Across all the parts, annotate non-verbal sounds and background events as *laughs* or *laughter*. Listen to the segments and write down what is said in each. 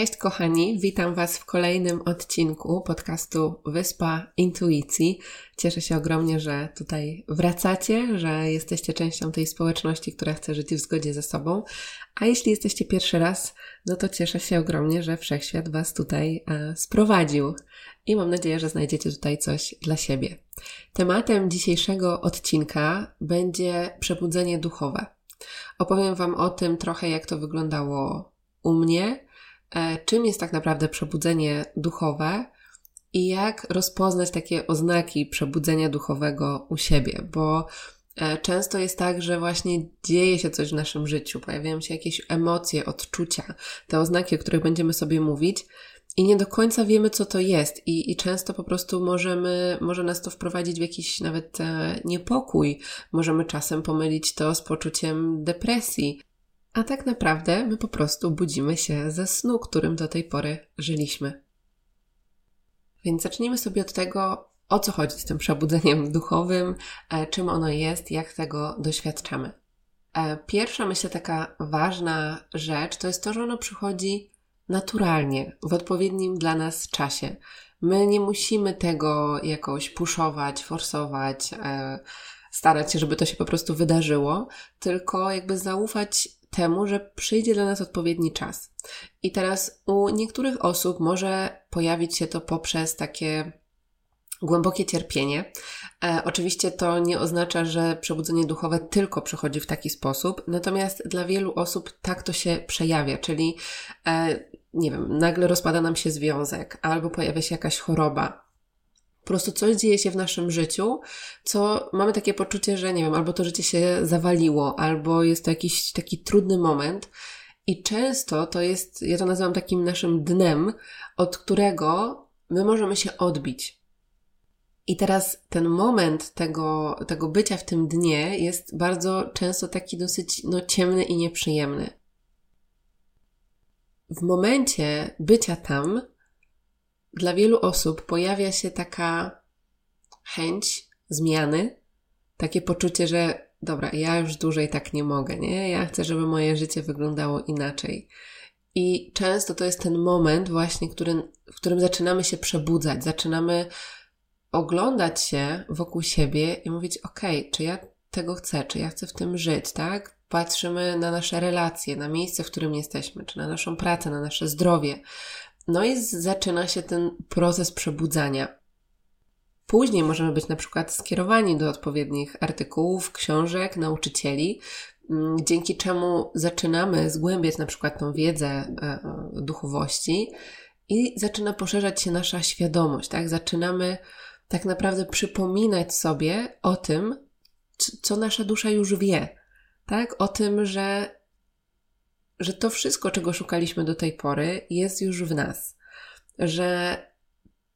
Cześć kochani, witam Was w kolejnym odcinku podcastu Wyspa Intuicji. Cieszę się ogromnie, że tutaj wracacie, że jesteście częścią tej społeczności, która chce żyć w zgodzie ze sobą. A jeśli jesteście pierwszy raz, no to cieszę się ogromnie, że wszechświat Was tutaj e, sprowadził i mam nadzieję, że znajdziecie tutaj coś dla siebie. Tematem dzisiejszego odcinka będzie przebudzenie duchowe. Opowiem Wam o tym trochę, jak to wyglądało u mnie czym jest tak naprawdę przebudzenie duchowe i jak rozpoznać takie oznaki przebudzenia duchowego u siebie, bo e, często jest tak, że właśnie dzieje się coś w naszym życiu, pojawiają się jakieś emocje, odczucia, te oznaki, o których będziemy sobie mówić. I nie do końca wiemy, co to jest, i, i często po prostu możemy, może nas to wprowadzić w jakiś nawet e, niepokój. Możemy czasem pomylić to z poczuciem depresji. A tak naprawdę my po prostu budzimy się ze snu, którym do tej pory żyliśmy. Więc zacznijmy sobie od tego, o co chodzi z tym przebudzeniem *laughs* duchowym, e, czym ono jest, jak tego doświadczamy. E, pierwsza, myślę, taka ważna rzecz to jest to, że ono przychodzi naturalnie, w odpowiednim dla nas czasie. My nie musimy tego jakoś puszować, forsować, e, starać się, żeby to się po prostu wydarzyło, tylko jakby zaufać temu, że przyjdzie dla nas odpowiedni czas. I teraz u niektórych osób może pojawić się to poprzez takie głębokie cierpienie. E, oczywiście to nie oznacza, że przebudzenie duchowe tylko przychodzi w taki sposób, natomiast dla wielu osób tak to się przejawia, czyli e, nie wiem, nagle rozpada nam się związek, albo pojawia się jakaś choroba, prostu coś dzieje się w naszym życiu, co mamy takie poczucie, że nie wiem, albo to życie się zawaliło, albo jest to jakiś taki trudny moment. I często to jest, ja to nazywam takim naszym dnem, od którego my możemy się odbić. I teraz ten moment tego, tego bycia w tym dnie jest bardzo często taki dosyć no, ciemny i nieprzyjemny. W momencie bycia tam, dla wielu osób pojawia się taka chęć zmiany, takie poczucie, że dobra, ja już dłużej tak nie mogę, nie? Ja chcę, żeby moje życie wyglądało inaczej. I często to jest ten moment właśnie, który, w którym zaczynamy się przebudzać, zaczynamy oglądać się wokół siebie i mówić, ok, czy ja tego chcę, czy ja chcę w tym żyć, tak? Patrzymy na nasze relacje, na miejsce, w którym jesteśmy, czy na naszą pracę, na nasze zdrowie. No i zaczyna się ten proces przebudzania. Później możemy być na przykład skierowani do odpowiednich artykułów, książek, nauczycieli, mm, dzięki czemu zaczynamy zgłębiać na przykład tą wiedzę e, duchowości i zaczyna poszerzać się nasza świadomość, tak? Zaczynamy tak naprawdę przypominać sobie o tym, co nasza dusza już wie, tak? O tym, że że to wszystko, czego szukaliśmy do tej pory, jest już w nas. Że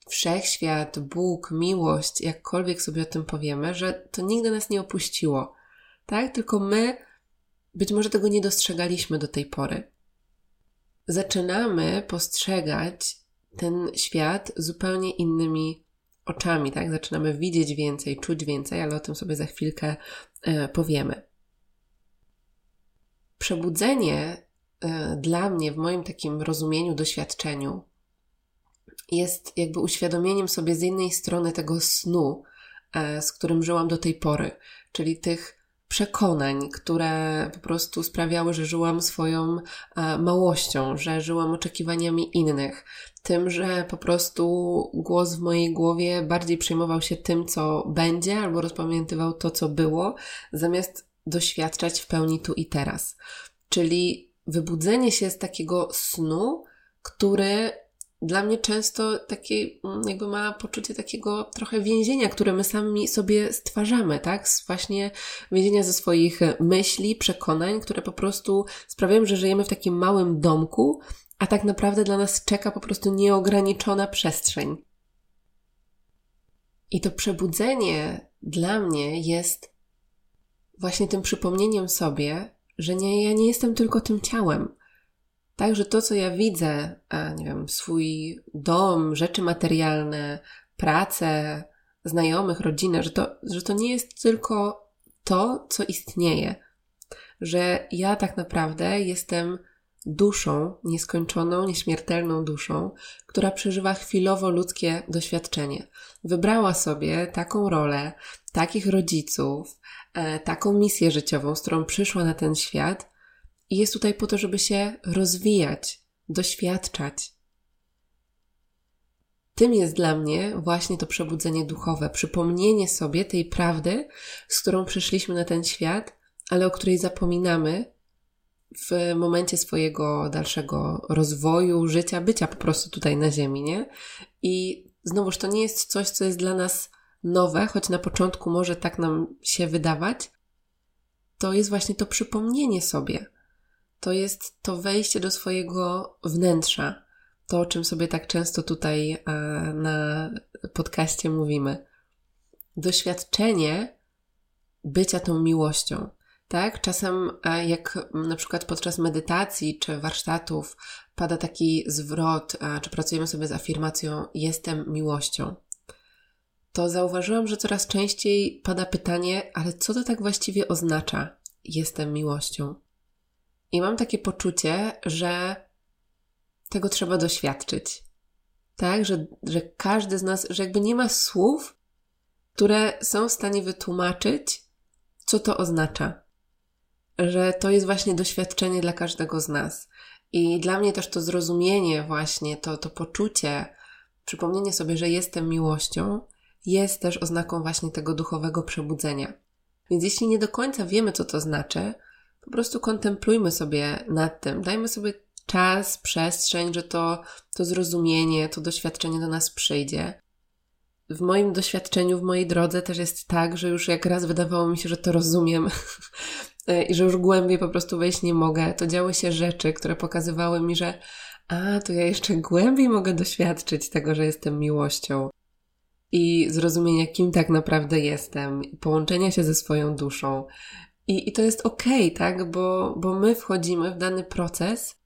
wszechświat, Bóg, miłość, jakkolwiek sobie o tym powiemy, że to nigdy nas nie opuściło. Tak? Tylko my być może tego nie dostrzegaliśmy do tej pory. Zaczynamy postrzegać ten świat zupełnie innymi oczami, tak? Zaczynamy widzieć więcej, czuć więcej, ale o tym sobie za chwilkę e, powiemy. Przebudzenie dla mnie, w moim takim rozumieniu, doświadczeniu, jest jakby uświadomieniem sobie z jednej strony tego snu, e, z którym żyłam do tej pory, czyli tych przekonań, które po prostu sprawiały, że żyłam swoją e, małością, że żyłam oczekiwaniami innych, tym, że po prostu głos w mojej głowie bardziej przejmował się tym, co będzie, albo rozpamiętywał to, co było, zamiast doświadczać w pełni tu i teraz. Czyli wybudzenie się z takiego snu, który dla mnie często takie, mm, jakby ma poczucie takiego trochę więzienia, które my sami sobie stwarzamy, tak? Właśnie więzienia ze swoich myśli, przekonań, które po prostu sprawiają, że żyjemy w takim małym domku, a tak naprawdę dla nas czeka po prostu nieograniczona przestrzeń. I to przebudzenie dla mnie jest właśnie tym przypomnieniem sobie, że nie, ja nie jestem tylko tym ciałem. Tak, że to, co ja widzę, a nie wiem, swój dom, rzeczy materialne, pracę, znajomych, rodzinę, że to, że to nie jest tylko to, co istnieje. Że ja tak naprawdę jestem duszą, nieskończoną, nieśmiertelną duszą, która przeżywa chwilowo ludzkie doświadczenie. Wybrała sobie taką rolę, takich rodziców, e, taką misję życiową, z którą przyszła na ten świat i jest tutaj po to, żeby się rozwijać, doświadczać. Tym jest dla mnie właśnie to przebudzenie duchowe, przypomnienie sobie tej prawdy, z którą przyszliśmy na ten świat, ale o której zapominamy w momencie swojego dalszego rozwoju, życia, bycia po prostu tutaj na Ziemi, nie? I znowuż to nie jest coś, co jest dla nas nowe, choć na początku może tak nam się wydawać. To jest właśnie to przypomnienie sobie. To jest to wejście do swojego wnętrza. To, o czym sobie tak często tutaj e, na podcaście mówimy. Doświadczenie bycia tą miłością tak? Czasem, e, jak na przykład podczas medytacji czy warsztatów pada taki zwrot, e, czy pracujemy sobie z afirmacją jestem miłością, to zauważyłam, że coraz częściej pada pytanie, ale co to tak właściwie oznacza jestem miłością? I mam takie poczucie, że tego trzeba doświadczyć. Tak, że, że każdy z nas, że jakby nie ma słów, które są w stanie wytłumaczyć, co to oznacza że to jest właśnie doświadczenie dla każdego z nas. I dla mnie też to zrozumienie, właśnie to, to poczucie, przypomnienie sobie, że jestem miłością, jest też oznaką właśnie tego duchowego przebudzenia. Więc jeśli nie do końca wiemy, co to znaczy, po prostu kontemplujmy sobie nad tym, dajmy sobie czas, przestrzeń, że to, to zrozumienie, to doświadczenie do nas przyjdzie. W moim doświadczeniu, w mojej drodze też jest tak, że już jak raz wydawało mi się, że to rozumiem, *laughs* E, i że już głębiej po prostu wejść nie mogę, to działy się rzeczy, które pokazywały mi, że a, to ja jeszcze głębiej mogę doświadczyć tego, że jestem miłością i zrozumienia, kim tak naprawdę jestem, połączenia się ze swoją duszą. I, i to jest okej, okay, tak? Bo, bo my wchodzimy w dany proces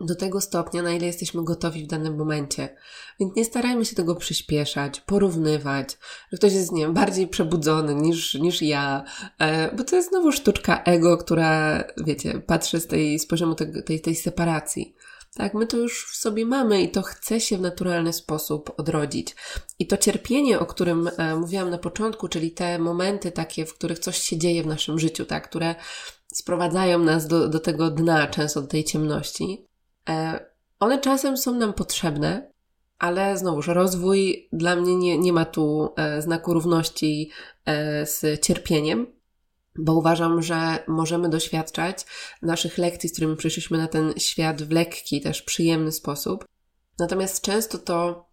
do tego stopnia, na ile jesteśmy gotowi w danym momencie. Więc nie starajmy się tego przyspieszać, porównywać, że ktoś jest, nie wiem, bardziej przebudzony niż, niż ja, e, bo to jest znowu sztuczka ego, która, wiecie, patrzy z tej, z poziomu tej, tej, tej separacji. Tak, my to już w sobie mamy i to chce się w naturalny sposób odrodzić. I to cierpienie, o którym e, mówiłam na początku, czyli te momenty takie, w których coś się dzieje w naszym życiu, tak, które sprowadzają nas do, do tego dna, często do tej ciemności, one czasem są nam potrzebne, ale znowuż rozwój dla mnie nie, nie ma tu e, znaku równości e, z cierpieniem, bo uważam, że możemy doświadczać naszych lekcji, z którymi przyszliśmy na ten świat w lekki, też przyjemny sposób. Natomiast często to,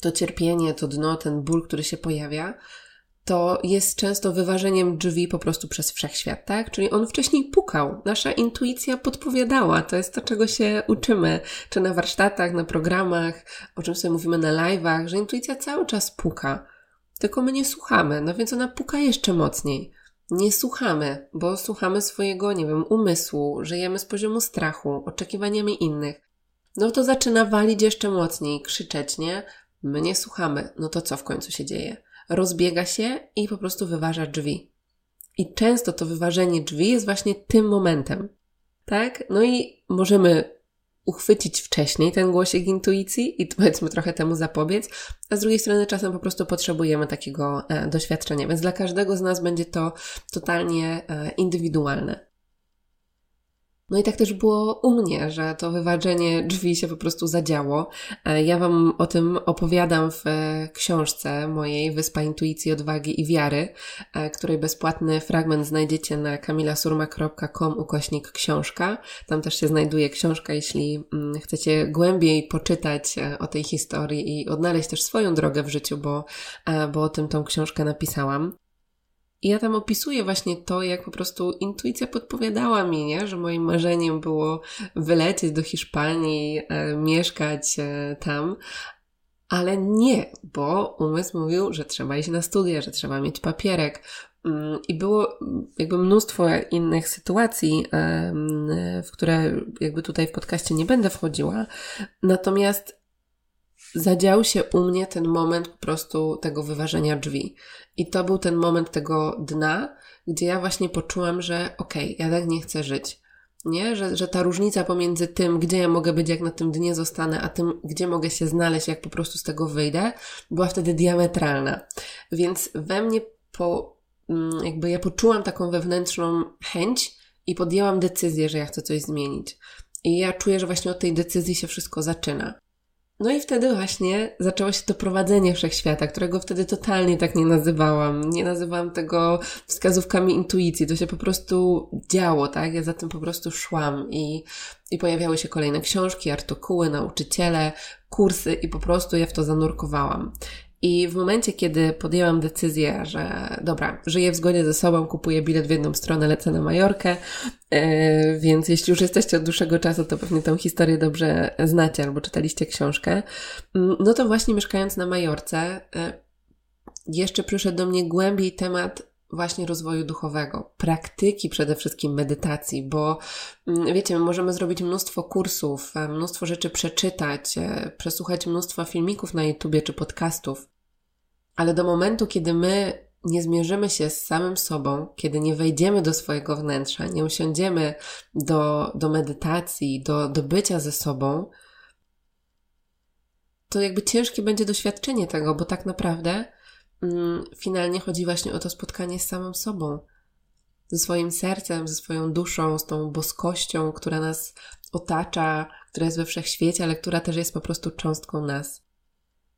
to cierpienie, to dno, ten ból, który się pojawia, to jest często wyważeniem drzwi po prostu przez wszechświat, tak? Czyli on wcześniej pukał, nasza intuicja podpowiadała, to jest to, czego się uczymy, czy na warsztatach, na programach, o czym sobie mówimy na live'ach, że intuicja cały czas puka, tylko my nie słuchamy, no więc ona puka jeszcze mocniej. Nie słuchamy, bo słuchamy swojego, nie wiem, umysłu, żyjemy z poziomu strachu, oczekiwaniami innych. No to zaczyna walić jeszcze mocniej, krzyczeć, nie? My nie słuchamy. No to co w końcu się dzieje? Rozbiega się i po prostu wyważa drzwi. I często to wyważenie drzwi jest właśnie tym momentem. Tak? No i możemy uchwycić wcześniej ten głosik intuicji i *laughs* powiedzmy trochę temu zapobiec, a z drugiej strony czasem po prostu potrzebujemy takiego e, doświadczenia, więc dla każdego z nas będzie to totalnie e, indywidualne. No i tak też było u mnie, że to wyważenie drzwi się po prostu zadziało. E, ja Wam o tym opowiadam w e, książce mojej Wyspa Intuicji, Odwagi i Wiary, e, której bezpłatny fragment znajdziecie na kamilasurma.com ukośnik książka. Tam też się znajduje książka, jeśli mm, chcecie głębiej poczytać o tej historii i odnaleźć też swoją drogę w życiu, bo, bo o tym tą książkę napisałam. I ja tam opisuję właśnie to, jak po prostu intuicja podpowiadała mi, nie? że moim marzeniem było wylecieć do Hiszpanii, e, mieszkać e, tam, ale nie, bo umysł mówił, że trzeba iść na studia, że trzeba mieć papierek. Mm, I było jakby mnóstwo innych sytuacji, w które jakby tutaj w podcaście nie będę wchodziła. Natomiast zadział się u mnie ten moment po prostu tego wyważenia drzwi. I to był ten moment tego dna, gdzie ja właśnie poczułam, że okej, okay, ja tak nie chcę żyć. Nie? Że, że ta różnica pomiędzy tym, gdzie ja mogę być, jak na tym dnie zostanę, a tym, gdzie mogę się znaleźć, jak po prostu z tego wyjdę, była wtedy diametralna. Więc we mnie po, mm, jakby ja poczułam taką wewnętrzną chęć i podjęłam decyzję, że ja chcę coś zmienić. I ja czuję, że właśnie od tej decyzji się wszystko zaczyna. No i wtedy właśnie zaczęło się to prowadzenie wszechświata, którego wtedy totalnie tak nie nazywałam. Nie nazywałam tego wskazówkami intuicji. To się po prostu działo, tak? Ja za tym po prostu szłam i, i pojawiały się kolejne książki, artykuły, nauczyciele, kursy i po prostu ja w to zanurkowałam. I w momencie, kiedy podjęłam decyzję, że dobra, żyję w zgodzie ze sobą, kupuję bilet w jedną stronę, lecę na Majorkę, yy, więc jeśli już jesteście od dłuższego czasu, to pewnie tę historię dobrze znacie albo czytaliście książkę. Yy, no to właśnie mieszkając na Majorce, yy, jeszcze przyszedł do mnie głębiej temat właśnie rozwoju duchowego, praktyki przede wszystkim medytacji, bo mm, wiecie, my możemy zrobić mnóstwo kursów, mnóstwo rzeczy przeczytać, przesłuchać mnóstwo filmików na YouTubie czy podcastów, ale do momentu, kiedy my nie zmierzymy się z samym sobą, kiedy nie wejdziemy do swojego wnętrza, nie usiądziemy do, do medytacji, do, do bycia ze sobą, to jakby ciężkie będzie doświadczenie tego, bo tak naprawdę finalnie chodzi właśnie o to spotkanie z samym sobą, ze swoim sercem, ze swoją duszą, z tą boskością, która nas otacza, która jest we wszechświecie, ale która też jest po prostu cząstką nas.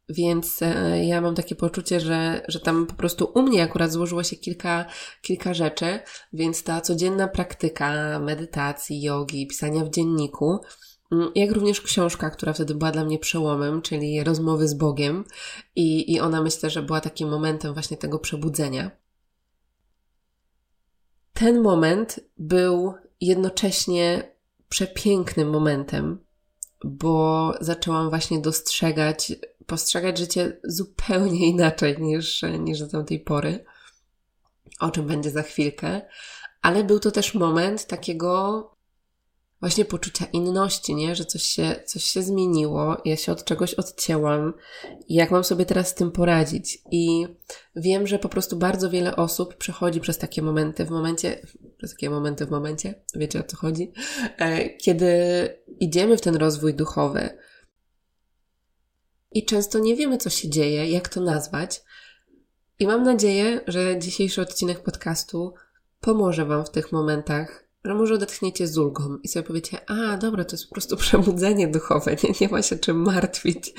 Więc e, ja mam takie poczucie, że, że tam po prostu u mnie akurat złożyło się kilka, kilka rzeczy, więc ta codzienna praktyka medytacji, jogi, pisania w dzienniku, mm, jak również książka, która wtedy była dla mnie przełomem, czyli rozmowy z Bogiem, i, i ona myślę, że była takim momentem właśnie tego przebudzenia. Ten moment był jednocześnie przepięknym momentem, bo zaczęłam właśnie dostrzegać postrzegać życie zupełnie inaczej niż, niż do tamtej pory, o czym będzie za chwilkę, ale był to też moment takiego właśnie poczucia inności, nie? Że coś się, coś się zmieniło, ja się od czegoś odcięłam i jak mam sobie teraz z tym poradzić. I wiem, że po prostu bardzo wiele osób przechodzi przez takie momenty w momencie, przez takie momenty w momencie, wiecie o co chodzi, e, kiedy idziemy w ten rozwój duchowy, i często nie wiemy, co się dzieje, jak to nazwać. I mam nadzieję, że dzisiejszy odcinek podcastu pomoże Wam w tych momentach, że może odetchniecie z ulgą i sobie powiecie, a dobra, to jest po prostu *laughs* przebudzenie duchowe, nie, nie ma się czym martwić.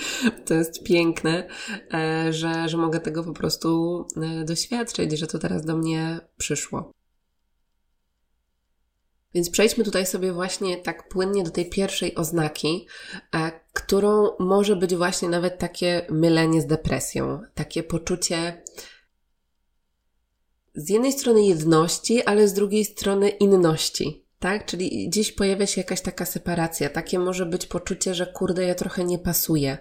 To jest piękne, e, że, że mogę tego po prostu e, doświadczyć, że to teraz do mnie przyszło. Więc przejdźmy tutaj sobie właśnie tak płynnie do tej pierwszej oznaki, e, którą może być właśnie nawet takie mylenie z depresją, takie poczucie z jednej strony jedności, ale z drugiej strony inności. Tak? Czyli gdzieś pojawia się jakaś taka separacja. Takie może być poczucie, że kurde, ja trochę nie pasuję.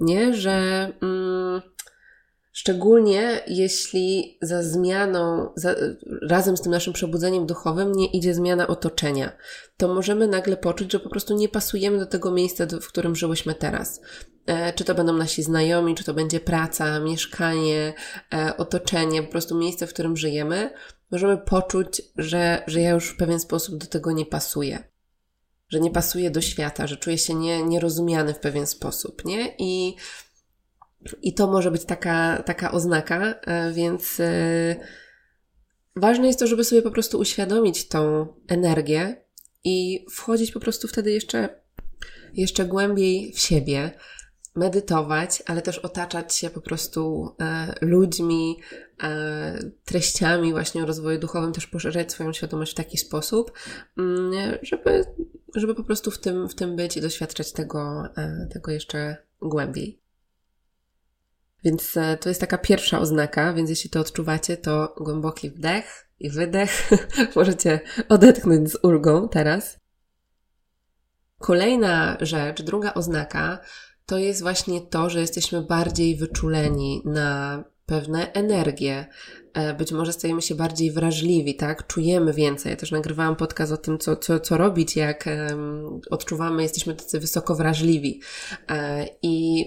Nie? Że. Mm, Szczególnie jeśli za zmianą, za, razem z tym naszym przebudzeniem duchowym nie idzie zmiana otoczenia, to możemy nagle poczuć, że po prostu nie pasujemy do tego miejsca, w którym żyłyśmy teraz. E, czy to będą nasi znajomi, czy to będzie praca, mieszkanie, e, otoczenie, po prostu miejsce, w którym żyjemy, możemy poczuć, że, że ja już w pewien sposób do tego nie pasuję. Że nie pasuję do świata, że czuję się nie, nierozumiany w pewien sposób, nie? I i to może być taka, taka oznaka, e, więc e, ważne jest to, żeby sobie po prostu uświadomić tą energię i wchodzić po prostu wtedy jeszcze, jeszcze głębiej w siebie, medytować, ale też otaczać się po prostu e, ludźmi, treściami właśnie o rozwoju duchowym, też poszerzać swoją świadomość w taki sposób, mm, żeby, żeby po prostu w tym, w tym być i doświadczać tego, tego jeszcze głębiej. Więc e, to jest taka pierwsza oznaka, więc jeśli to odczuwacie, to głęboki wdech i wydech. *laughs* Możecie odetchnąć z ulgą teraz. Kolejna rzecz, druga oznaka, to jest właśnie to, że jesteśmy bardziej wyczuleni na pewne energie. E, być może stajemy się bardziej wrażliwi, tak? Czujemy więcej. Ja też nagrywałam podcast o tym, co, co, co robić, jak um, odczuwamy, jesteśmy tacy wysoko wrażliwi. E, I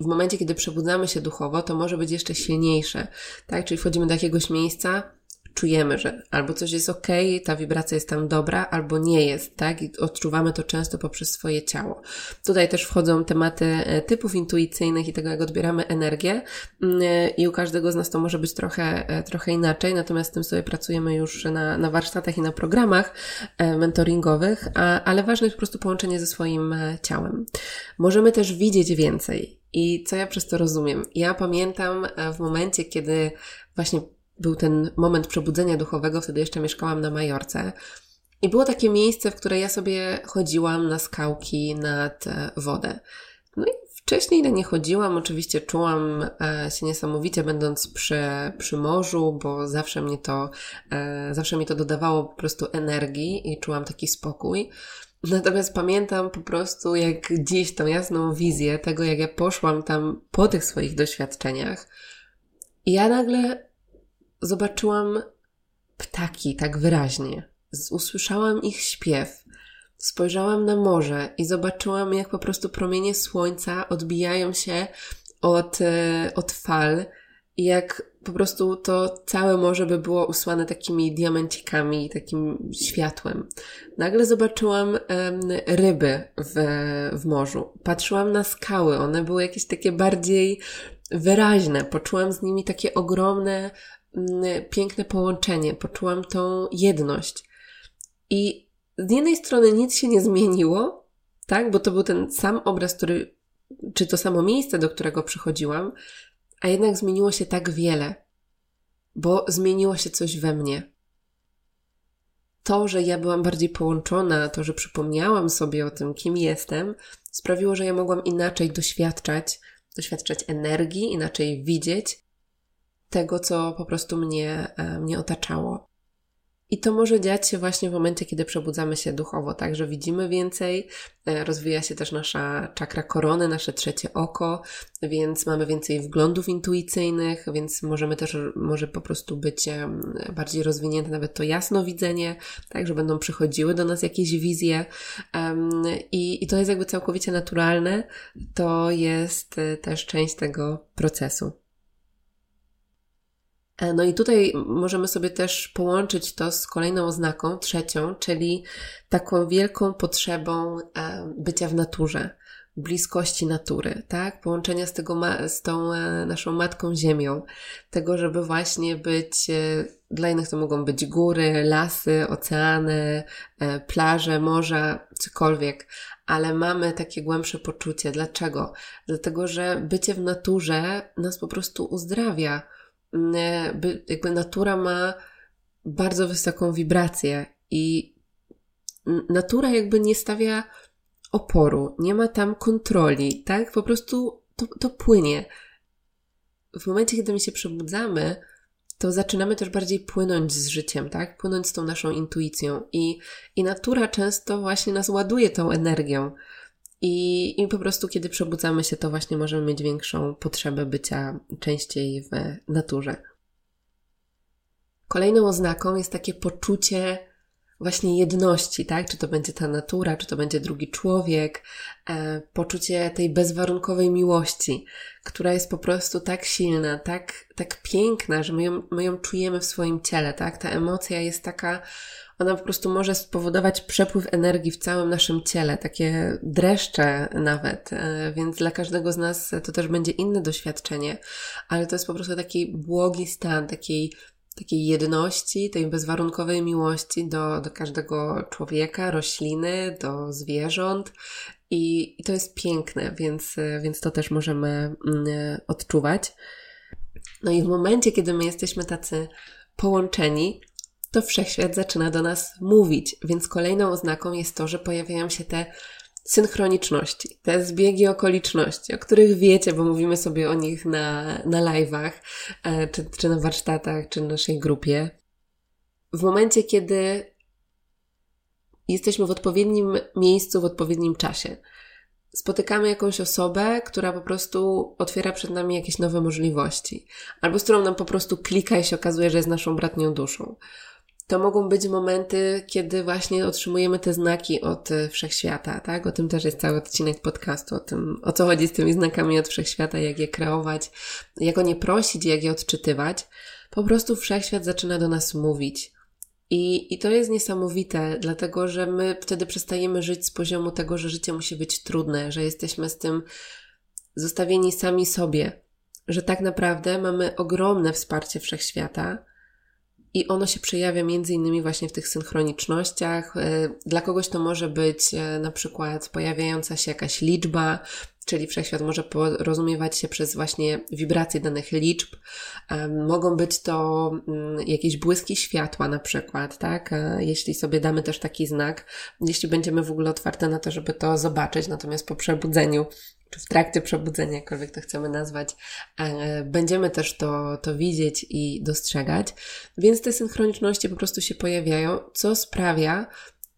w momencie, kiedy przebudzamy się duchowo, to może być jeszcze silniejsze, tak? Czyli wchodzimy do jakiegoś miejsca, czujemy, że albo coś jest ok, ta wibracja jest tam dobra, albo nie jest, tak? I odczuwamy to często poprzez swoje ciało. Tutaj też wchodzą tematy e, typów intuicyjnych i tego, jak odbieramy energię mm, e, i u każdego z nas to może być trochę, e, trochę inaczej, natomiast z tym sobie pracujemy już na, na warsztatach i na programach mentoringowych, ale ważne jest po prostu połączenie ze swoim ciałem. Możemy też widzieć więcej. I co ja przez to rozumiem? Ja pamiętam w momencie, kiedy właśnie był ten moment przebudzenia duchowego, wtedy jeszcze mieszkałam na Majorce. I było takie miejsce, w które ja sobie chodziłam na skałki nad e, wodę. No i wcześniej nie chodziłam, oczywiście czułam e, się niesamowicie, będąc przy, przy morzu, bo zawsze mnie to, e, zawsze mi to dodawało po prostu energii i czułam taki spokój. Natomiast pamiętam po prostu jak dziś tą jasną wizję tego, jak ja poszłam tam po tych swoich doświadczeniach. I ja nagle zobaczyłam ptaki tak wyraźnie. Usłyszałam ich śpiew. Spojrzałam na morze i zobaczyłam, jak po prostu promienie słońca odbijają się od, e, od fal jak po prostu to całe morze by było usłane takimi diamencikami, takim światłem. Nagle zobaczyłam um, ryby w, w morzu. Patrzyłam na skały, one były jakieś takie bardziej wyraźne. Poczułam z nimi takie ogromne Mm, piękne połączenie, poczułam tą jedność. I z jednej strony nic się nie zmieniło, tak, bo to był ten sam obraz, który, czy to samo miejsce, do którego przychodziłam, a jednak zmieniło się tak wiele, bo zmieniło się coś we mnie. To, że ja byłam bardziej połączona, to, że przypomniałam sobie o tym, kim jestem, sprawiło, że ja mogłam inaczej doświadczać, doświadczać energii, inaczej widzieć tego, co po prostu mnie, e, mnie otaczało. I to może dziać się właśnie w momencie, kiedy przebudzamy się duchowo, tak, że widzimy więcej, e, rozwija się też nasza czakra korony, nasze trzecie oko, więc mamy więcej wglądów intuicyjnych, więc możemy też, może po prostu być bardziej rozwinięte nawet to jasnowidzenie, tak, że będą przychodziły do nas jakieś wizje i, i to jest jakby całkowicie naturalne, to jest e, też część tego procesu. E, no i tutaj możemy sobie też połączyć to z kolejną oznaką, trzecią, czyli taką wielką potrzebą e, bycia w naturze, bliskości natury, tak? Połączenia z, tego, z tą e, naszą matką ziemią, tego, żeby właśnie być, dla innych to mogą być góry, lasy, oceany, plaże, morza, cokolwiek, ale mamy takie głębsze poczucie. Dlaczego? Dlatego, że bycie w naturze nas po prostu uzdrawia jakby natura ma bardzo wysoką wibrację i natura jakby nie stawia oporu, nie ma tam kontroli, tak? Po prostu to, to płynie. W momencie, kiedy my się przebudzamy, to zaczynamy też bardziej płynąć z życiem, tak? Płynąć z tą naszą intuicją. I, i natura często właśnie nas ładuje tą energią. I, I po prostu, kiedy przebudzamy się, to właśnie możemy mieć większą potrzebę bycia częściej w naturze. Kolejną oznaką jest takie poczucie właśnie jedności, tak? Czy to będzie ta natura, czy to będzie drugi człowiek, e, poczucie tej bezwarunkowej miłości, która jest po prostu tak silna, tak, tak piękna, że my ją, my ją czujemy w swoim ciele, tak? Ta emocja jest taka ona po prostu może spowodować przepływ energii w całym naszym ciele, takie dreszcze nawet, e, więc dla każdego z nas to też będzie inne doświadczenie, ale to jest po prostu taki błogi stan, takiej takiej jedności, tej bezwarunkowej miłości do, do każdego człowieka, rośliny, do zwierząt. I, I to jest piękne, więc, więc to też możemy mm, odczuwać. No i w momencie, kiedy my jesteśmy tacy połączeni, to wszechświat zaczyna do nas mówić, więc kolejną oznaką jest to, że pojawiają się te synchroniczności, te zbiegi okoliczności, o których wiecie, bo mówimy sobie o nich na, na live'ach, e, czy, czy na warsztatach, czy na naszej grupie. W momencie, kiedy jesteśmy w odpowiednim miejscu, w odpowiednim czasie, spotykamy jakąś osobę, która po prostu otwiera przed nami jakieś nowe możliwości, albo z którą nam po prostu klika i się okazuje, że jest naszą bratnią duszą to mogą być momenty, kiedy właśnie otrzymujemy te znaki od e, wszechświata, tak? O tym też jest cały odcinek podcastu, o tym, o co chodzi z tymi znakami od wszechświata, jak je kreować, jak o nie prosić, jak je odczytywać. Po prostu wszechświat zaczyna do nas mówić. I, I to jest niesamowite, dlatego że my wtedy przestajemy żyć z poziomu tego, że życie musi być trudne, że jesteśmy z tym zostawieni sami sobie, że tak naprawdę mamy ogromne wsparcie wszechświata i ono się przejawia między innymi właśnie w tych synchronicznościach. E, dla kogoś to może być e, na przykład pojawiająca się jakaś liczba, czyli wszechświat może porozumiewać się przez właśnie wibracje danych liczb. E, mogą być to mm, jakieś błyski światła na przykład, tak? Jeśli sobie damy też taki znak, jeśli będziemy w ogóle otwarte na to, żeby to zobaczyć, natomiast po przebudzeniu czy w trakcie przebudzenia, jakkolwiek to chcemy nazwać, e, będziemy też to, to widzieć i dostrzegać. Więc te synchroniczności po prostu się pojawiają, co sprawia,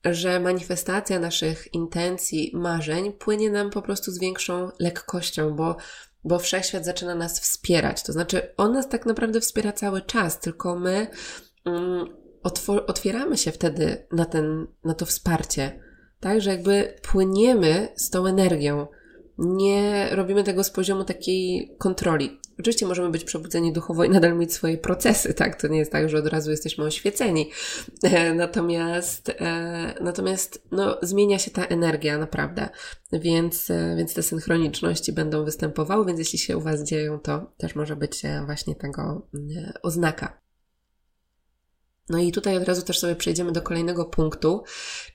że manifestacja naszych intencji, marzeń płynie nam po prostu z większą lekkością, bo, bo wszechświat zaczyna nas wspierać. To znaczy, on nas tak naprawdę wspiera cały czas, tylko my mm, otwieramy się wtedy na, ten, na to wsparcie. Tak, że jakby płyniemy z tą energią nie robimy tego z poziomu takiej kontroli. Oczywiście możemy być przebudzeni duchowo i nadal mieć swoje procesy, tak? To nie jest tak, że od razu jesteśmy oświeceni. E, natomiast, e, natomiast, no, zmienia się ta energia naprawdę. Więc, e, więc te synchroniczności będą występowały, więc jeśli się u Was dzieją, to też może być właśnie tego mm, oznaka. No i tutaj od razu też sobie przejdziemy do kolejnego punktu,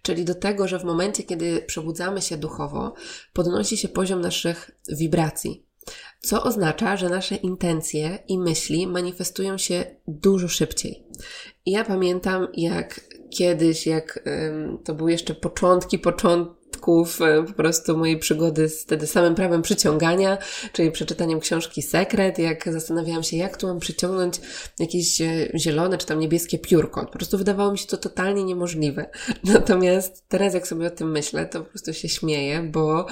czyli do tego, że w momencie, kiedy przebudzamy się duchowo, podnosi się poziom naszych wibracji, co oznacza, że nasze intencje i myśli manifestują się dużo szybciej. I ja pamiętam, jak kiedyś, jak ym, to były jeszcze początki, początki, e, po prostu mojej przygody z wtedy samym prawem przyciągania, czyli przeczytaniem książki Sekret, jak zastanawiałam się, jak tu mam przyciągnąć jakieś e, zielone czy tam niebieskie piórko. Po prostu wydawało mi się to totalnie niemożliwe. *laughs* Natomiast teraz, jak sobie o tym myślę, to po prostu się śmieję, bo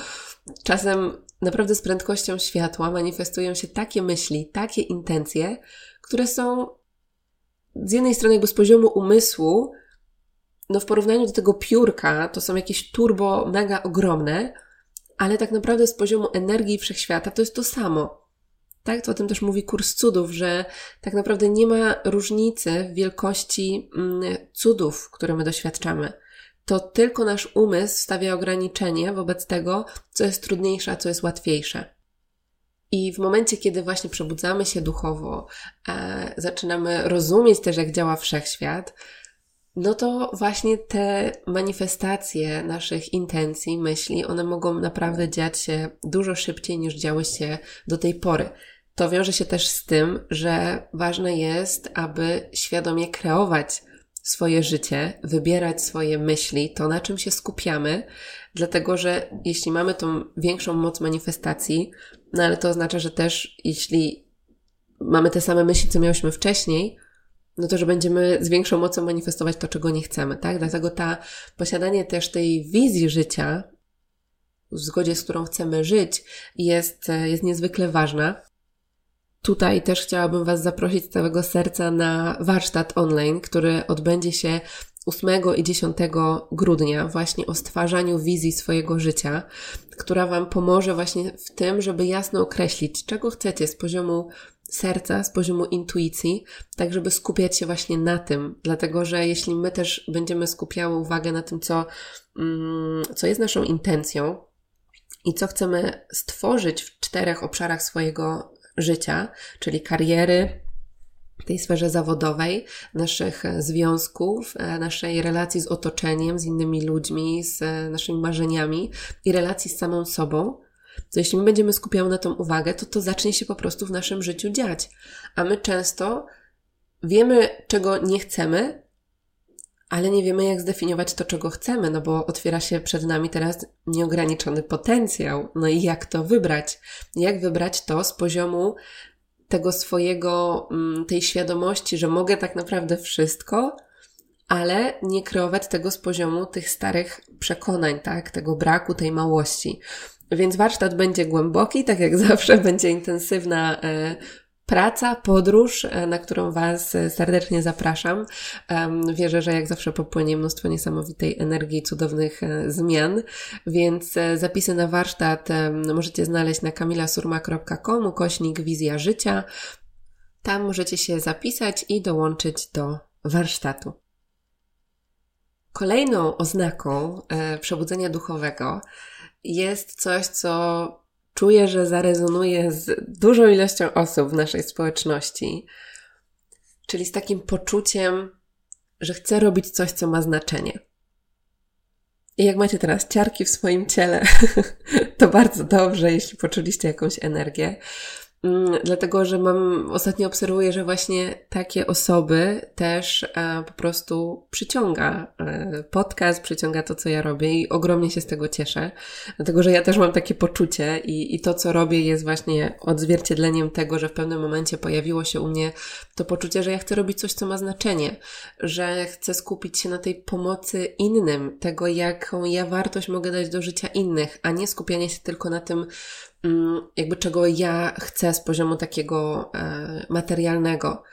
czasem naprawdę z prędkością światła manifestują się takie myśli, takie intencje, które są z jednej strony jakby z poziomu umysłu no w porównaniu do tego piórka to są jakieś turbo mega ogromne, ale tak naprawdę z poziomu energii wszechświata to jest to samo. Tak, to o tym też mówi kurs cudów, że tak naprawdę nie ma różnicy w wielkości mm, cudów, które my doświadczamy. To tylko nasz umysł stawia ograniczenie wobec tego, co jest trudniejsze, a co jest łatwiejsze. I w momencie, kiedy właśnie przebudzamy się duchowo, e, zaczynamy rozumieć też, jak działa wszechświat, no to właśnie te manifestacje naszych intencji, myśli, one mogą naprawdę dziać się dużo szybciej niż działy się do tej pory. To wiąże się też z tym, że ważne jest, aby świadomie kreować swoje życie, wybierać swoje myśli, to na czym się skupiamy, dlatego że jeśli mamy tą większą moc manifestacji, no ale to oznacza, że też jeśli mamy te same myśli, co miałyśmy wcześniej, no to, że będziemy z większą mocą manifestować to, czego nie chcemy, tak? Dlatego ta posiadanie też tej wizji życia, w zgodzie z którą chcemy żyć, jest, jest niezwykle ważna. Tutaj też chciałabym Was zaprosić z całego serca na warsztat online, który odbędzie się 8 i 10 grudnia, właśnie o stwarzaniu wizji swojego życia, która Wam pomoże właśnie w tym, żeby jasno określić, czego chcecie z poziomu serca, z poziomu intuicji, tak żeby skupiać się właśnie na tym, dlatego że jeśli my też będziemy skupiały uwagę na tym, co, mm, co jest naszą intencją i co chcemy stworzyć w czterech obszarach swojego życia, czyli kariery, tej sferze zawodowej, naszych związków, naszej relacji z otoczeniem, z innymi ludźmi, z naszymi marzeniami i relacji z samą sobą, to jeśli my będziemy skupiały na tą uwagę, to to zacznie się po prostu w naszym życiu dziać. A my często wiemy, czego nie chcemy, ale nie wiemy, jak zdefiniować to, czego chcemy, no bo otwiera się przed nami teraz nieograniczony potencjał. No i jak to wybrać? Jak wybrać to z poziomu tego swojego, mm, tej świadomości, że mogę tak naprawdę wszystko, ale nie kreować tego z poziomu tych starych przekonań, tak? Tego braku, tej małości. Więc warsztat będzie głęboki, tak jak *laughs* zawsze, będzie intensywna e, praca, podróż, e, na którą Was e, serdecznie zapraszam. Wierzę, że jak zawsze popłynie mnóstwo niesamowitej energii, cudownych zmian, więc zapisy na warsztat możecie znaleźć na kamilasurma.com, kośnik wizja życia. Tam możecie się zapisać i dołączyć do warsztatu. Kolejną oznaką przebudzenia duchowego jest coś, co czuję, że zarezonuje z dużą ilością osób w naszej społeczności, czyli z takim poczuciem, że chcę robić coś, co ma znaczenie. I jak macie teraz ciarki w swoim ciele, *laughs* to bardzo dobrze, jeśli poczuliście jakąś energię. Mm, dlatego, że mam, ostatnio obserwuję, że właśnie takie osoby też e, po prostu przyciąga e, podcast, przyciąga to, co ja robię i ogromnie się z tego cieszę. Dlatego, że ja też mam takie poczucie i, i to, co robię jest właśnie odzwierciedleniem tego, że w pewnym momencie pojawiło się u mnie to poczucie, że ja chcę robić coś, co ma znaczenie, że chcę skupić się na tej pomocy innym, tego, jaką ja wartość mogę dać do życia innych, a nie skupianie się tylko na tym, jakby czego ja chcę z poziomu takiego e, materialnego.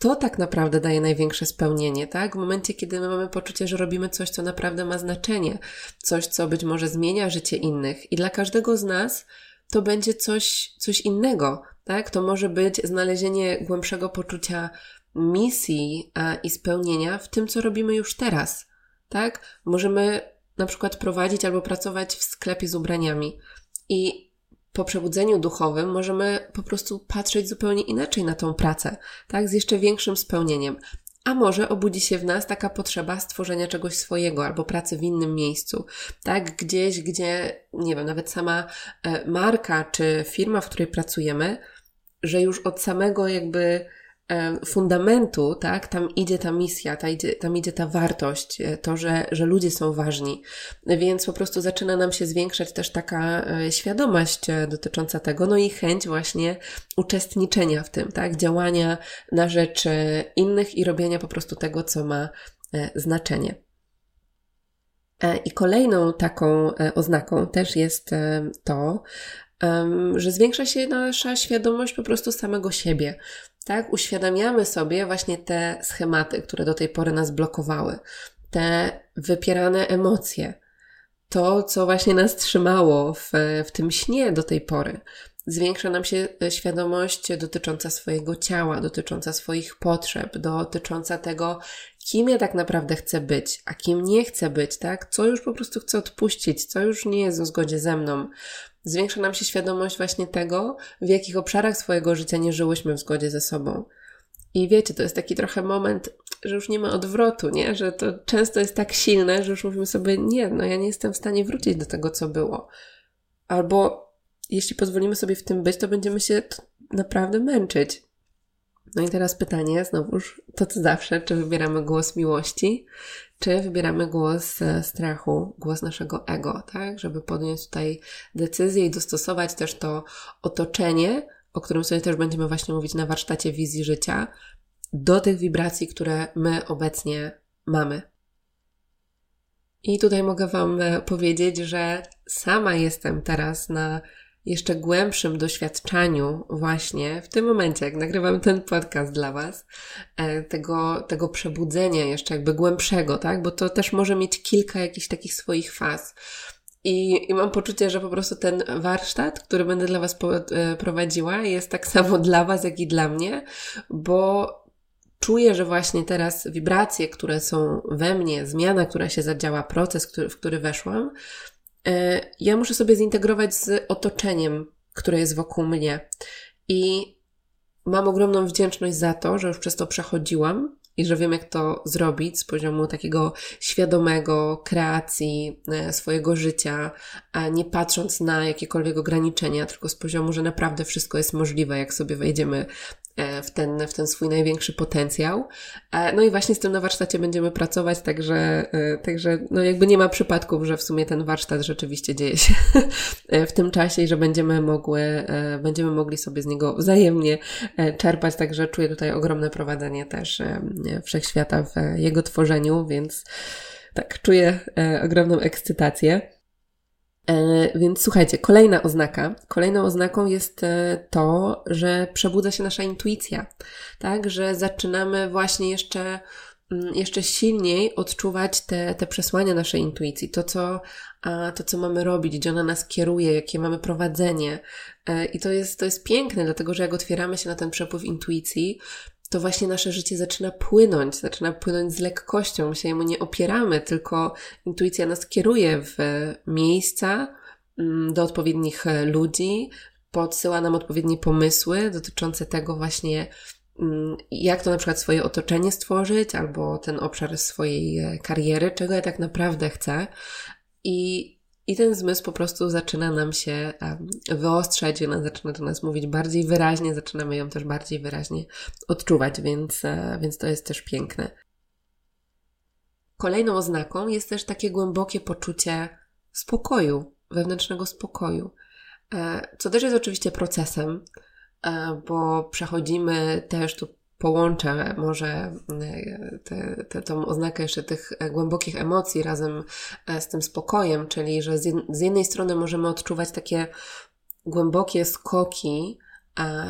To tak naprawdę daje największe spełnienie, tak? W momencie, kiedy my mamy poczucie, że robimy coś, co naprawdę ma znaczenie, coś, co być może zmienia życie innych, i dla każdego z nas to będzie coś, coś innego, tak? To może być znalezienie głębszego poczucia misji e, i spełnienia w tym, co robimy już teraz, tak? Możemy na przykład prowadzić albo pracować w sklepie z ubraniami i po przebudzeniu duchowym możemy po prostu patrzeć zupełnie inaczej na tą pracę, tak? Z jeszcze większym spełnieniem. A może obudzi się w nas taka potrzeba stworzenia czegoś swojego albo pracy w innym miejscu, tak? Gdzieś, gdzie, nie wiem, nawet sama e, marka czy firma, w której pracujemy, że już od samego jakby fundamentu, tak, tam idzie ta misja, ta idzie, tam idzie ta wartość, e, to, że, że ludzie są ważni. Więc po prostu zaczyna nam się zwiększać też taka e, świadomość e, dotycząca tego, no i chęć właśnie uczestniczenia w tym, tak, działania na rzecz innych i robienia po prostu tego, co ma znaczenie. I kolejną taką oznaką też jest to, że zwiększa się nasza świadomość po prostu samego siebie tak? Uświadamiamy sobie właśnie te schematy, które do tej pory nas blokowały, te wypierane emocje, to, co właśnie nas trzymało w, w tym śnie do tej pory. Zwiększa nam się świadomość dotycząca swojego ciała, dotycząca swoich potrzeb, dotycząca tego, kim ja tak naprawdę chcę być, a kim nie chcę być, tak? Co już po prostu chcę odpuścić, co już nie jest w zgodzie ze mną zwiększa nam się świadomość właśnie tego, w jakich obszarach swojego życia nie żyłyśmy w zgodzie ze sobą. I wiecie, to jest taki trochę moment, że już nie ma odwrotu, nie? Że to często jest tak silne, że już mówimy sobie, nie, no ja nie jestem w stanie wrócić do tego, co było. Albo jeśli pozwolimy sobie w tym być, to będziemy się naprawdę męczyć. No i teraz pytanie, znowuż, to co zawsze, czy wybieramy głos miłości, czy wybieramy głos e, strachu, głos naszego ego, tak? Żeby podjąć tutaj decyzję i dostosować też to otoczenie, o którym sobie też będziemy właśnie mówić na warsztacie wizji życia, do tych wibracji, które my obecnie mamy. I tutaj mogę Wam e, powiedzieć, że sama jestem teraz na jeszcze głębszym doświadczaniu właśnie w tym momencie, jak nagrywam ten podcast dla Was, e, tego, tego przebudzenia jeszcze jakby głębszego, tak? Bo to też może mieć kilka jakichś takich swoich faz. I, I mam poczucie, że po prostu ten warsztat, który będę dla Was e, prowadziła, jest tak samo *laughs* dla Was, jak i dla mnie, bo czuję, że właśnie teraz wibracje, które są we mnie, zmiana, która się zadziała, proces, który, w który weszłam, ja muszę sobie zintegrować z otoczeniem, które jest wokół mnie. I mam ogromną wdzięczność za to, że już przez to przechodziłam i że wiem, jak to zrobić z poziomu takiego świadomego kreacji e, swojego życia, a nie patrząc na jakiekolwiek ograniczenia, tylko z poziomu, że naprawdę wszystko jest możliwe, jak sobie wejdziemy E, w ten, w ten swój największy potencjał. E, no i właśnie z tym na warsztacie będziemy pracować, także, e, także no jakby nie ma przypadków, że w sumie ten warsztat rzeczywiście dzieje się *laughs* w tym czasie i że będziemy mogły, będziemy mogli sobie z niego wzajemnie czerpać, także czuję tutaj ogromne prowadzenie też wszechświata w jego tworzeniu, więc tak, czuję ogromną ekscytację. E, więc słuchajcie, kolejna oznaka. Kolejną oznaką jest e, to, że przebudza się nasza intuicja, tak? Że zaczynamy właśnie jeszcze, mm, jeszcze silniej odczuwać te, te przesłania naszej intuicji, to co, to, co mamy robić, gdzie ona nas kieruje, jakie mamy prowadzenie. E, I to jest, to jest piękne, dlatego że jak otwieramy się na ten przepływ intuicji, to właśnie nasze życie zaczyna płynąć, zaczyna płynąć z lekkością. My się jemu nie opieramy, tylko intuicja nas kieruje w miejsca, mm, do odpowiednich ludzi, podsyła nam odpowiednie pomysły dotyczące tego właśnie, mm, jak to na przykład swoje otoczenie stworzyć, albo ten obszar swojej kariery, czego ja tak naprawdę chcę. I i ten zmysł po prostu zaczyna nam się wyostrzać, ona zaczyna do nas mówić bardziej wyraźnie, zaczynamy ją też bardziej wyraźnie odczuwać, więc, e, więc to jest też piękne. Kolejną oznaką jest też takie głębokie poczucie spokoju, wewnętrznego spokoju, e, co też jest oczywiście procesem, e, bo przechodzimy też tu połączę może e, te, te, tą oznakę jeszcze tych e, głębokich emocji razem e, z tym spokojem, czyli że z, jednej strony możemy odczuwać takie głębokie skoki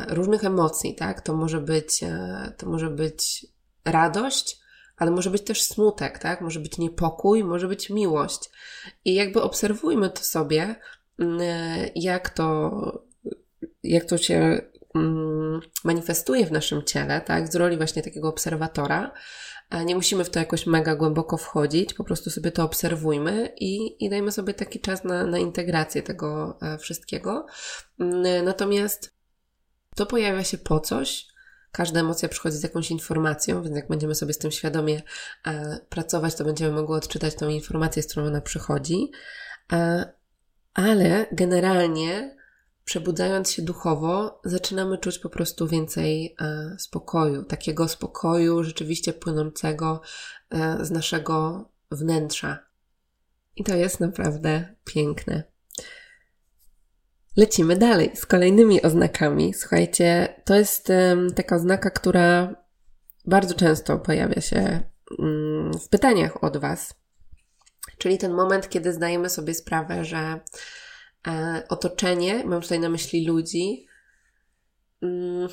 różnych emocji, tak? To może być, to może być radość, ale może być też smutek, tak? Może być niepokój, może być miłość. I jakby obserwujmy to sobie, jak to, jak to się Mm, manifestuje w naszym ciele, tak, z roli właśnie takiego obserwatora. Nie musimy w to jakoś mega głęboko wchodzić, po prostu sobie to obserwujmy i, i dajmy sobie taki czas na, na integrację tego e, wszystkiego. Mm, natomiast to pojawia się po coś, każda emocja przychodzi z jakąś informacją, więc jak będziemy sobie z tym świadomie e, pracować, to będziemy mogły odczytać tą informację, z którą ona przychodzi. E, ale generalnie przebudzając się duchowo, zaczynamy czuć po prostu więcej e, spokoju, takiego spokoju rzeczywiście płynącego e, z naszego wnętrza. I to jest naprawdę piękne. Lecimy dalej z kolejnymi oznakami. Słuchajcie, to jest taka oznaka, która bardzo często pojawia się mm, w pytaniach od Was. Czyli ten moment, kiedy zdajemy sobie sprawę, że otoczenie, mam tutaj na myśli ludzi, mm,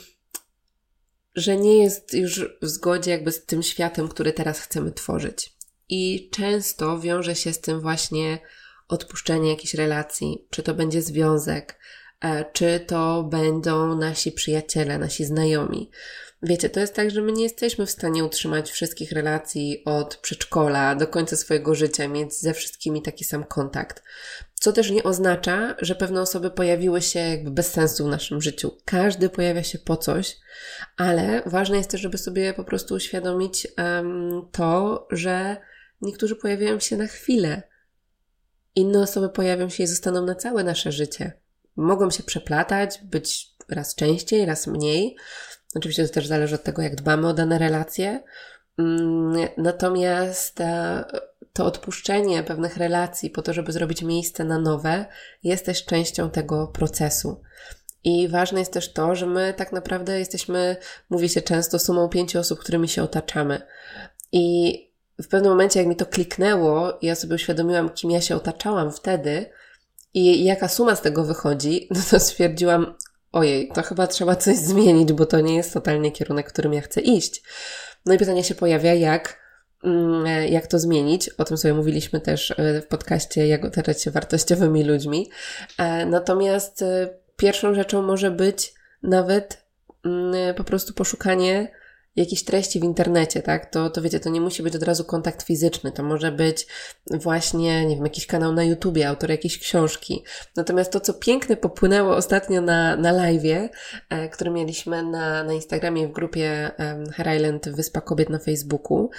że nie jest już w zgodzie jakby z tym światem, który teraz chcemy tworzyć. I często wiąże się z tym właśnie odpuszczenie jakichś relacji, czy to będzie związek, e, czy to będą nasi przyjaciele, nasi znajomi. Wiecie, to jest tak, że my nie jesteśmy w stanie utrzymać wszystkich relacji od przedszkola do końca swojego życia, mieć ze wszystkimi taki sam kontakt. Co też nie oznacza, że pewne osoby pojawiły się jakby bez sensu w naszym życiu. Każdy pojawia się po coś, ale ważne jest też, żeby sobie po prostu uświadomić um, to, że niektórzy pojawiają się na chwilę. Inne osoby pojawią się i zostaną na całe nasze życie. Mogą się przeplatać, być raz częściej, raz mniej. Oczywiście to też zależy od tego, jak dbamy o dane relacje. Mm, natomiast e, to odpuszczenie pewnych relacji po to, żeby zrobić miejsce na nowe, jest też częścią tego procesu. I ważne jest też to, że my tak naprawdę jesteśmy, mówi się często, sumą pięciu osób, którymi się otaczamy. I w pewnym momencie, jak mi to kliknęło, ja sobie uświadomiłam, kim ja się otaczałam wtedy i jaka suma z tego wychodzi, *laughs* no to stwierdziłam, ojej, to chyba trzeba coś zmienić, bo to nie jest totalnie kierunek, w którym ja chcę iść. No i pytanie się pojawia, jak Mm, jak to zmienić. O tym sobie mówiliśmy też e, w podcaście, jak otaczać się wartościowymi ludźmi. E, natomiast e, pierwszą rzeczą może być nawet mm, po prostu poszukanie jakiejś treści w internecie, tak, to, to wiecie, to nie musi być od razu kontakt fizyczny, to może być właśnie, nie wiem, jakiś kanał na YouTubie, autor jakiejś książki. Natomiast to, co piękne popłynęło ostatnio na, na live'ie, e, który mieliśmy na, na Instagramie w grupie e, Hair Island Wyspa Kobiet na Facebooku,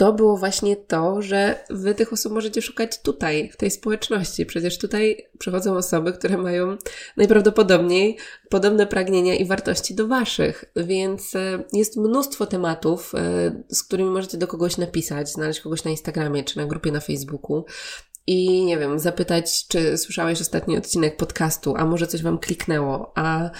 to było właśnie to, że wy tych osób możecie szukać tutaj, w tej społeczności. Przecież tutaj przychodzą osoby, które mają najprawdopodobniej podobne pragnienia i wartości do waszych, więc e, jest mnóstwo tematów, e, z którymi możecie do kogoś napisać, znaleźć kogoś na Instagramie czy na grupie na Facebooku i nie wiem, zapytać, czy słyszałeś ostatni odcinek podcastu, a może coś wam kliknęło, a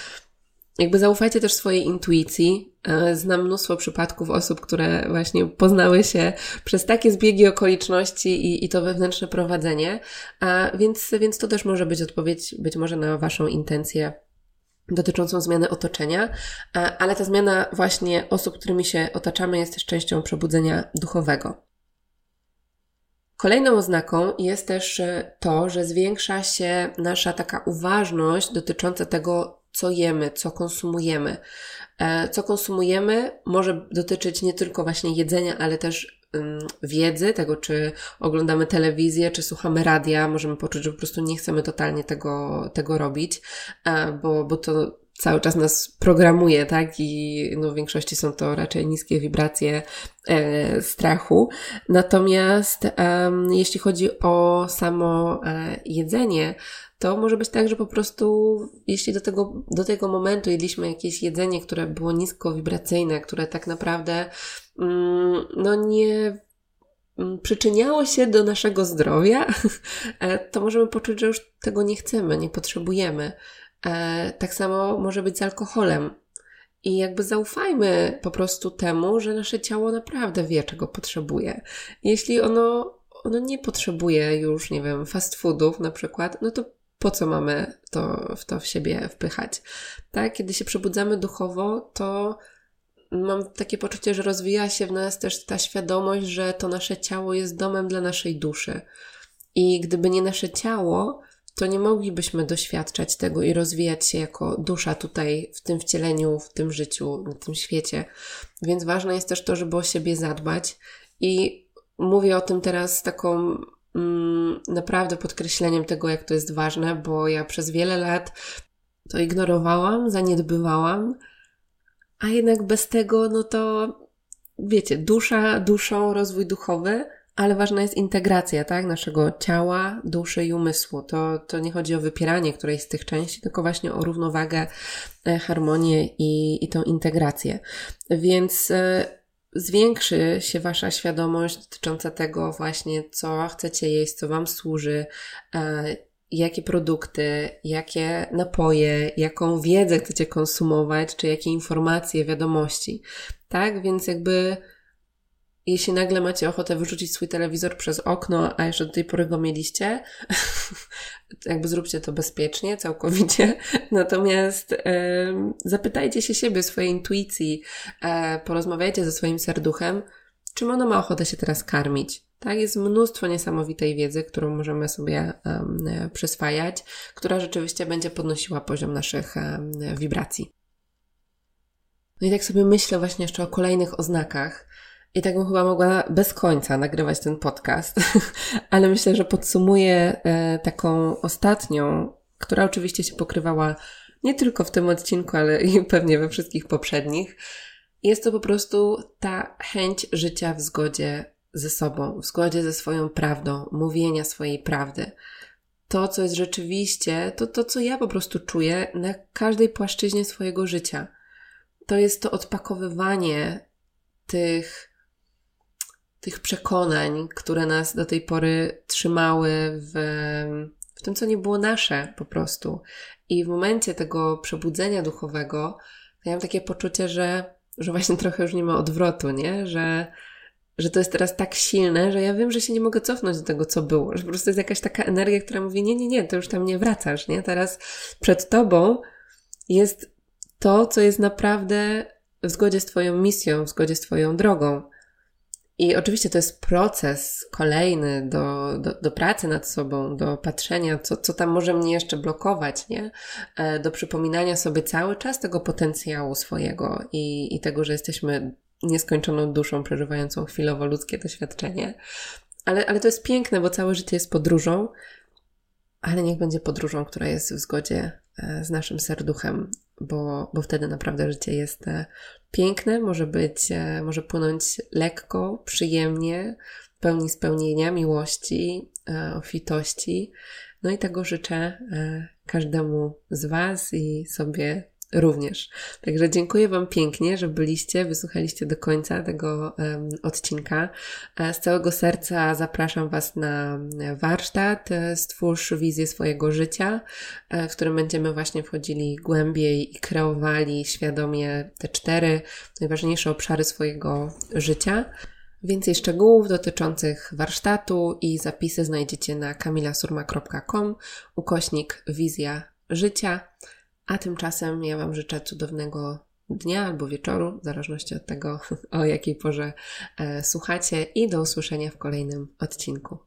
jakby zaufajcie też swojej intuicji. E, znam mnóstwo przypadków osób, które właśnie poznały się przez takie zbiegi okoliczności i, i to wewnętrzne prowadzenie, a więc, więc to też może być odpowiedź być może na Waszą intencję dotyczącą zmiany otoczenia, e, ale ta zmiana właśnie osób, którymi się otaczamy, jest też częścią przebudzenia duchowego. Kolejną oznaką jest też e, to, że zwiększa się nasza taka uważność dotycząca tego, co jemy, co konsumujemy. E, co konsumujemy może dotyczyć nie tylko właśnie jedzenia, ale też wiedzy, tego czy oglądamy telewizję, czy słuchamy radia, możemy poczuć, że po prostu nie chcemy totalnie tego, tego robić, e, bo, bo to cały czas nas programuje, tak? I no, w większości są to raczej niskie wibracje e, strachu. Natomiast e, jeśli chodzi o samo e, jedzenie, to może być tak, że po prostu, jeśli do tego, do tego momentu jedliśmy jakieś jedzenie, które było nisko wibracyjne, które tak naprawdę, mm, no nie mm, przyczyniało się do naszego zdrowia, *laughs* e, to możemy poczuć, że już tego nie chcemy, nie potrzebujemy. E, tak samo może być z alkoholem. I jakby zaufajmy po prostu temu, że nasze ciało naprawdę wie, czego potrzebuje. Jeśli ono, ono nie potrzebuje już, nie wiem, fast foodów na przykład, no to po co mamy to, w to w siebie wpychać? Tak? Kiedy się przebudzamy duchowo, to mam takie poczucie, że rozwija się w nas też ta świadomość, że to nasze ciało jest domem dla naszej duszy. I gdyby nie nasze ciało, to nie moglibyśmy doświadczać tego i rozwijać się jako dusza tutaj, w tym wcieleniu, w tym życiu, w tym świecie. Więc ważne jest też to, żeby o siebie zadbać. I mówię o tym teraz z taką naprawdę podkreśleniem tego, jak to jest ważne, bo ja przez wiele lat to ignorowałam, zaniedbywałam, a jednak bez tego, no to wiecie, dusza, duszą, rozwój duchowy, ale ważna jest integracja, tak, naszego ciała, duszy i umysłu. To, to nie chodzi o wypieranie którejś z tych części, tylko właśnie o równowagę, e, harmonię i, i tą integrację. Więc e, zwiększy się Wasza świadomość dotycząca tego właśnie, co chcecie jeść, co Wam służy, e, jakie produkty, jakie napoje, jaką wiedzę chcecie konsumować, czy jakie informacje, wiadomości. Tak, więc jakby jeśli nagle macie ochotę wyrzucić swój telewizor przez okno, a jeszcze do tej pory go mieliście, *laughs* jakby zróbcie to bezpiecznie, całkowicie. *laughs* Natomiast e, zapytajcie się siebie, swojej intuicji, e, porozmawiajcie ze swoim serduchem, czym ono ma ochotę się teraz karmić. Tak, jest mnóstwo niesamowitej wiedzy, którą możemy sobie um, przyswajać, która rzeczywiście będzie podnosiła poziom naszych um, wibracji. No i tak sobie myślę właśnie jeszcze o kolejnych oznakach, i tak bym chyba mogła bez końca nagrywać ten podcast, *laughs* ale myślę, że podsumuję e, taką ostatnią, która oczywiście się pokrywała nie tylko w tym odcinku, ale i *laughs* pewnie we wszystkich poprzednich. Jest to po prostu ta chęć życia w zgodzie ze sobą, w zgodzie ze swoją prawdą, mówienia swojej prawdy. To, co jest rzeczywiście, to to, co ja po prostu czuję na każdej płaszczyźnie swojego życia. To jest to odpakowywanie tych tych przekonań, które nas do tej pory trzymały w, w tym, co nie było nasze po prostu. I w momencie tego przebudzenia duchowego, mam takie poczucie, że, że właśnie trochę już nie ma odwrotu, nie? Że, że to jest teraz tak silne, że ja wiem, że się nie mogę cofnąć do tego, co było. Że po prostu jest jakaś taka energia, która mówi, nie, nie, nie, to już tam nie wracasz, nie? Teraz przed tobą jest to, co jest naprawdę w zgodzie z Twoją misją, w zgodzie z Twoją drogą. I oczywiście to jest proces kolejny do, do, do, pracy nad sobą, do patrzenia, co, co tam może mnie jeszcze blokować, nie? E, do przypominania sobie cały czas tego potencjału swojego i, i tego, że jesteśmy nieskończoną duszą przeżywającą chwilowo ludzkie doświadczenie. Ale, ale to jest piękne, bo całe życie jest podróżą, ale niech będzie podróżą, która jest w zgodzie z naszym serduchem, bo, bo wtedy naprawdę życie jest e, piękne, może być, e, może płynąć lekko, przyjemnie, pełni spełnienia, miłości, obfitości. No i tego życzę każdemu z Was i sobie również. Także dziękuję Wam pięknie, że byliście, wysłuchaliście do końca tego um, odcinka. E, z całego serca zapraszam Was na warsztat e, Stwórz wizję swojego życia, e, w którym będziemy właśnie wchodzili głębiej i kreowali świadomie te cztery najważniejsze obszary swojego życia. Więcej szczegółów dotyczących warsztatu i zapisy znajdziecie na kamilasurma.com ukośnik wizja życia. A tymczasem ja Wam życzę cudownego dnia albo wieczoru, w zależności od tego, *laughs* o jakiej porze e, słuchacie, i do usłyszenia w kolejnym odcinku.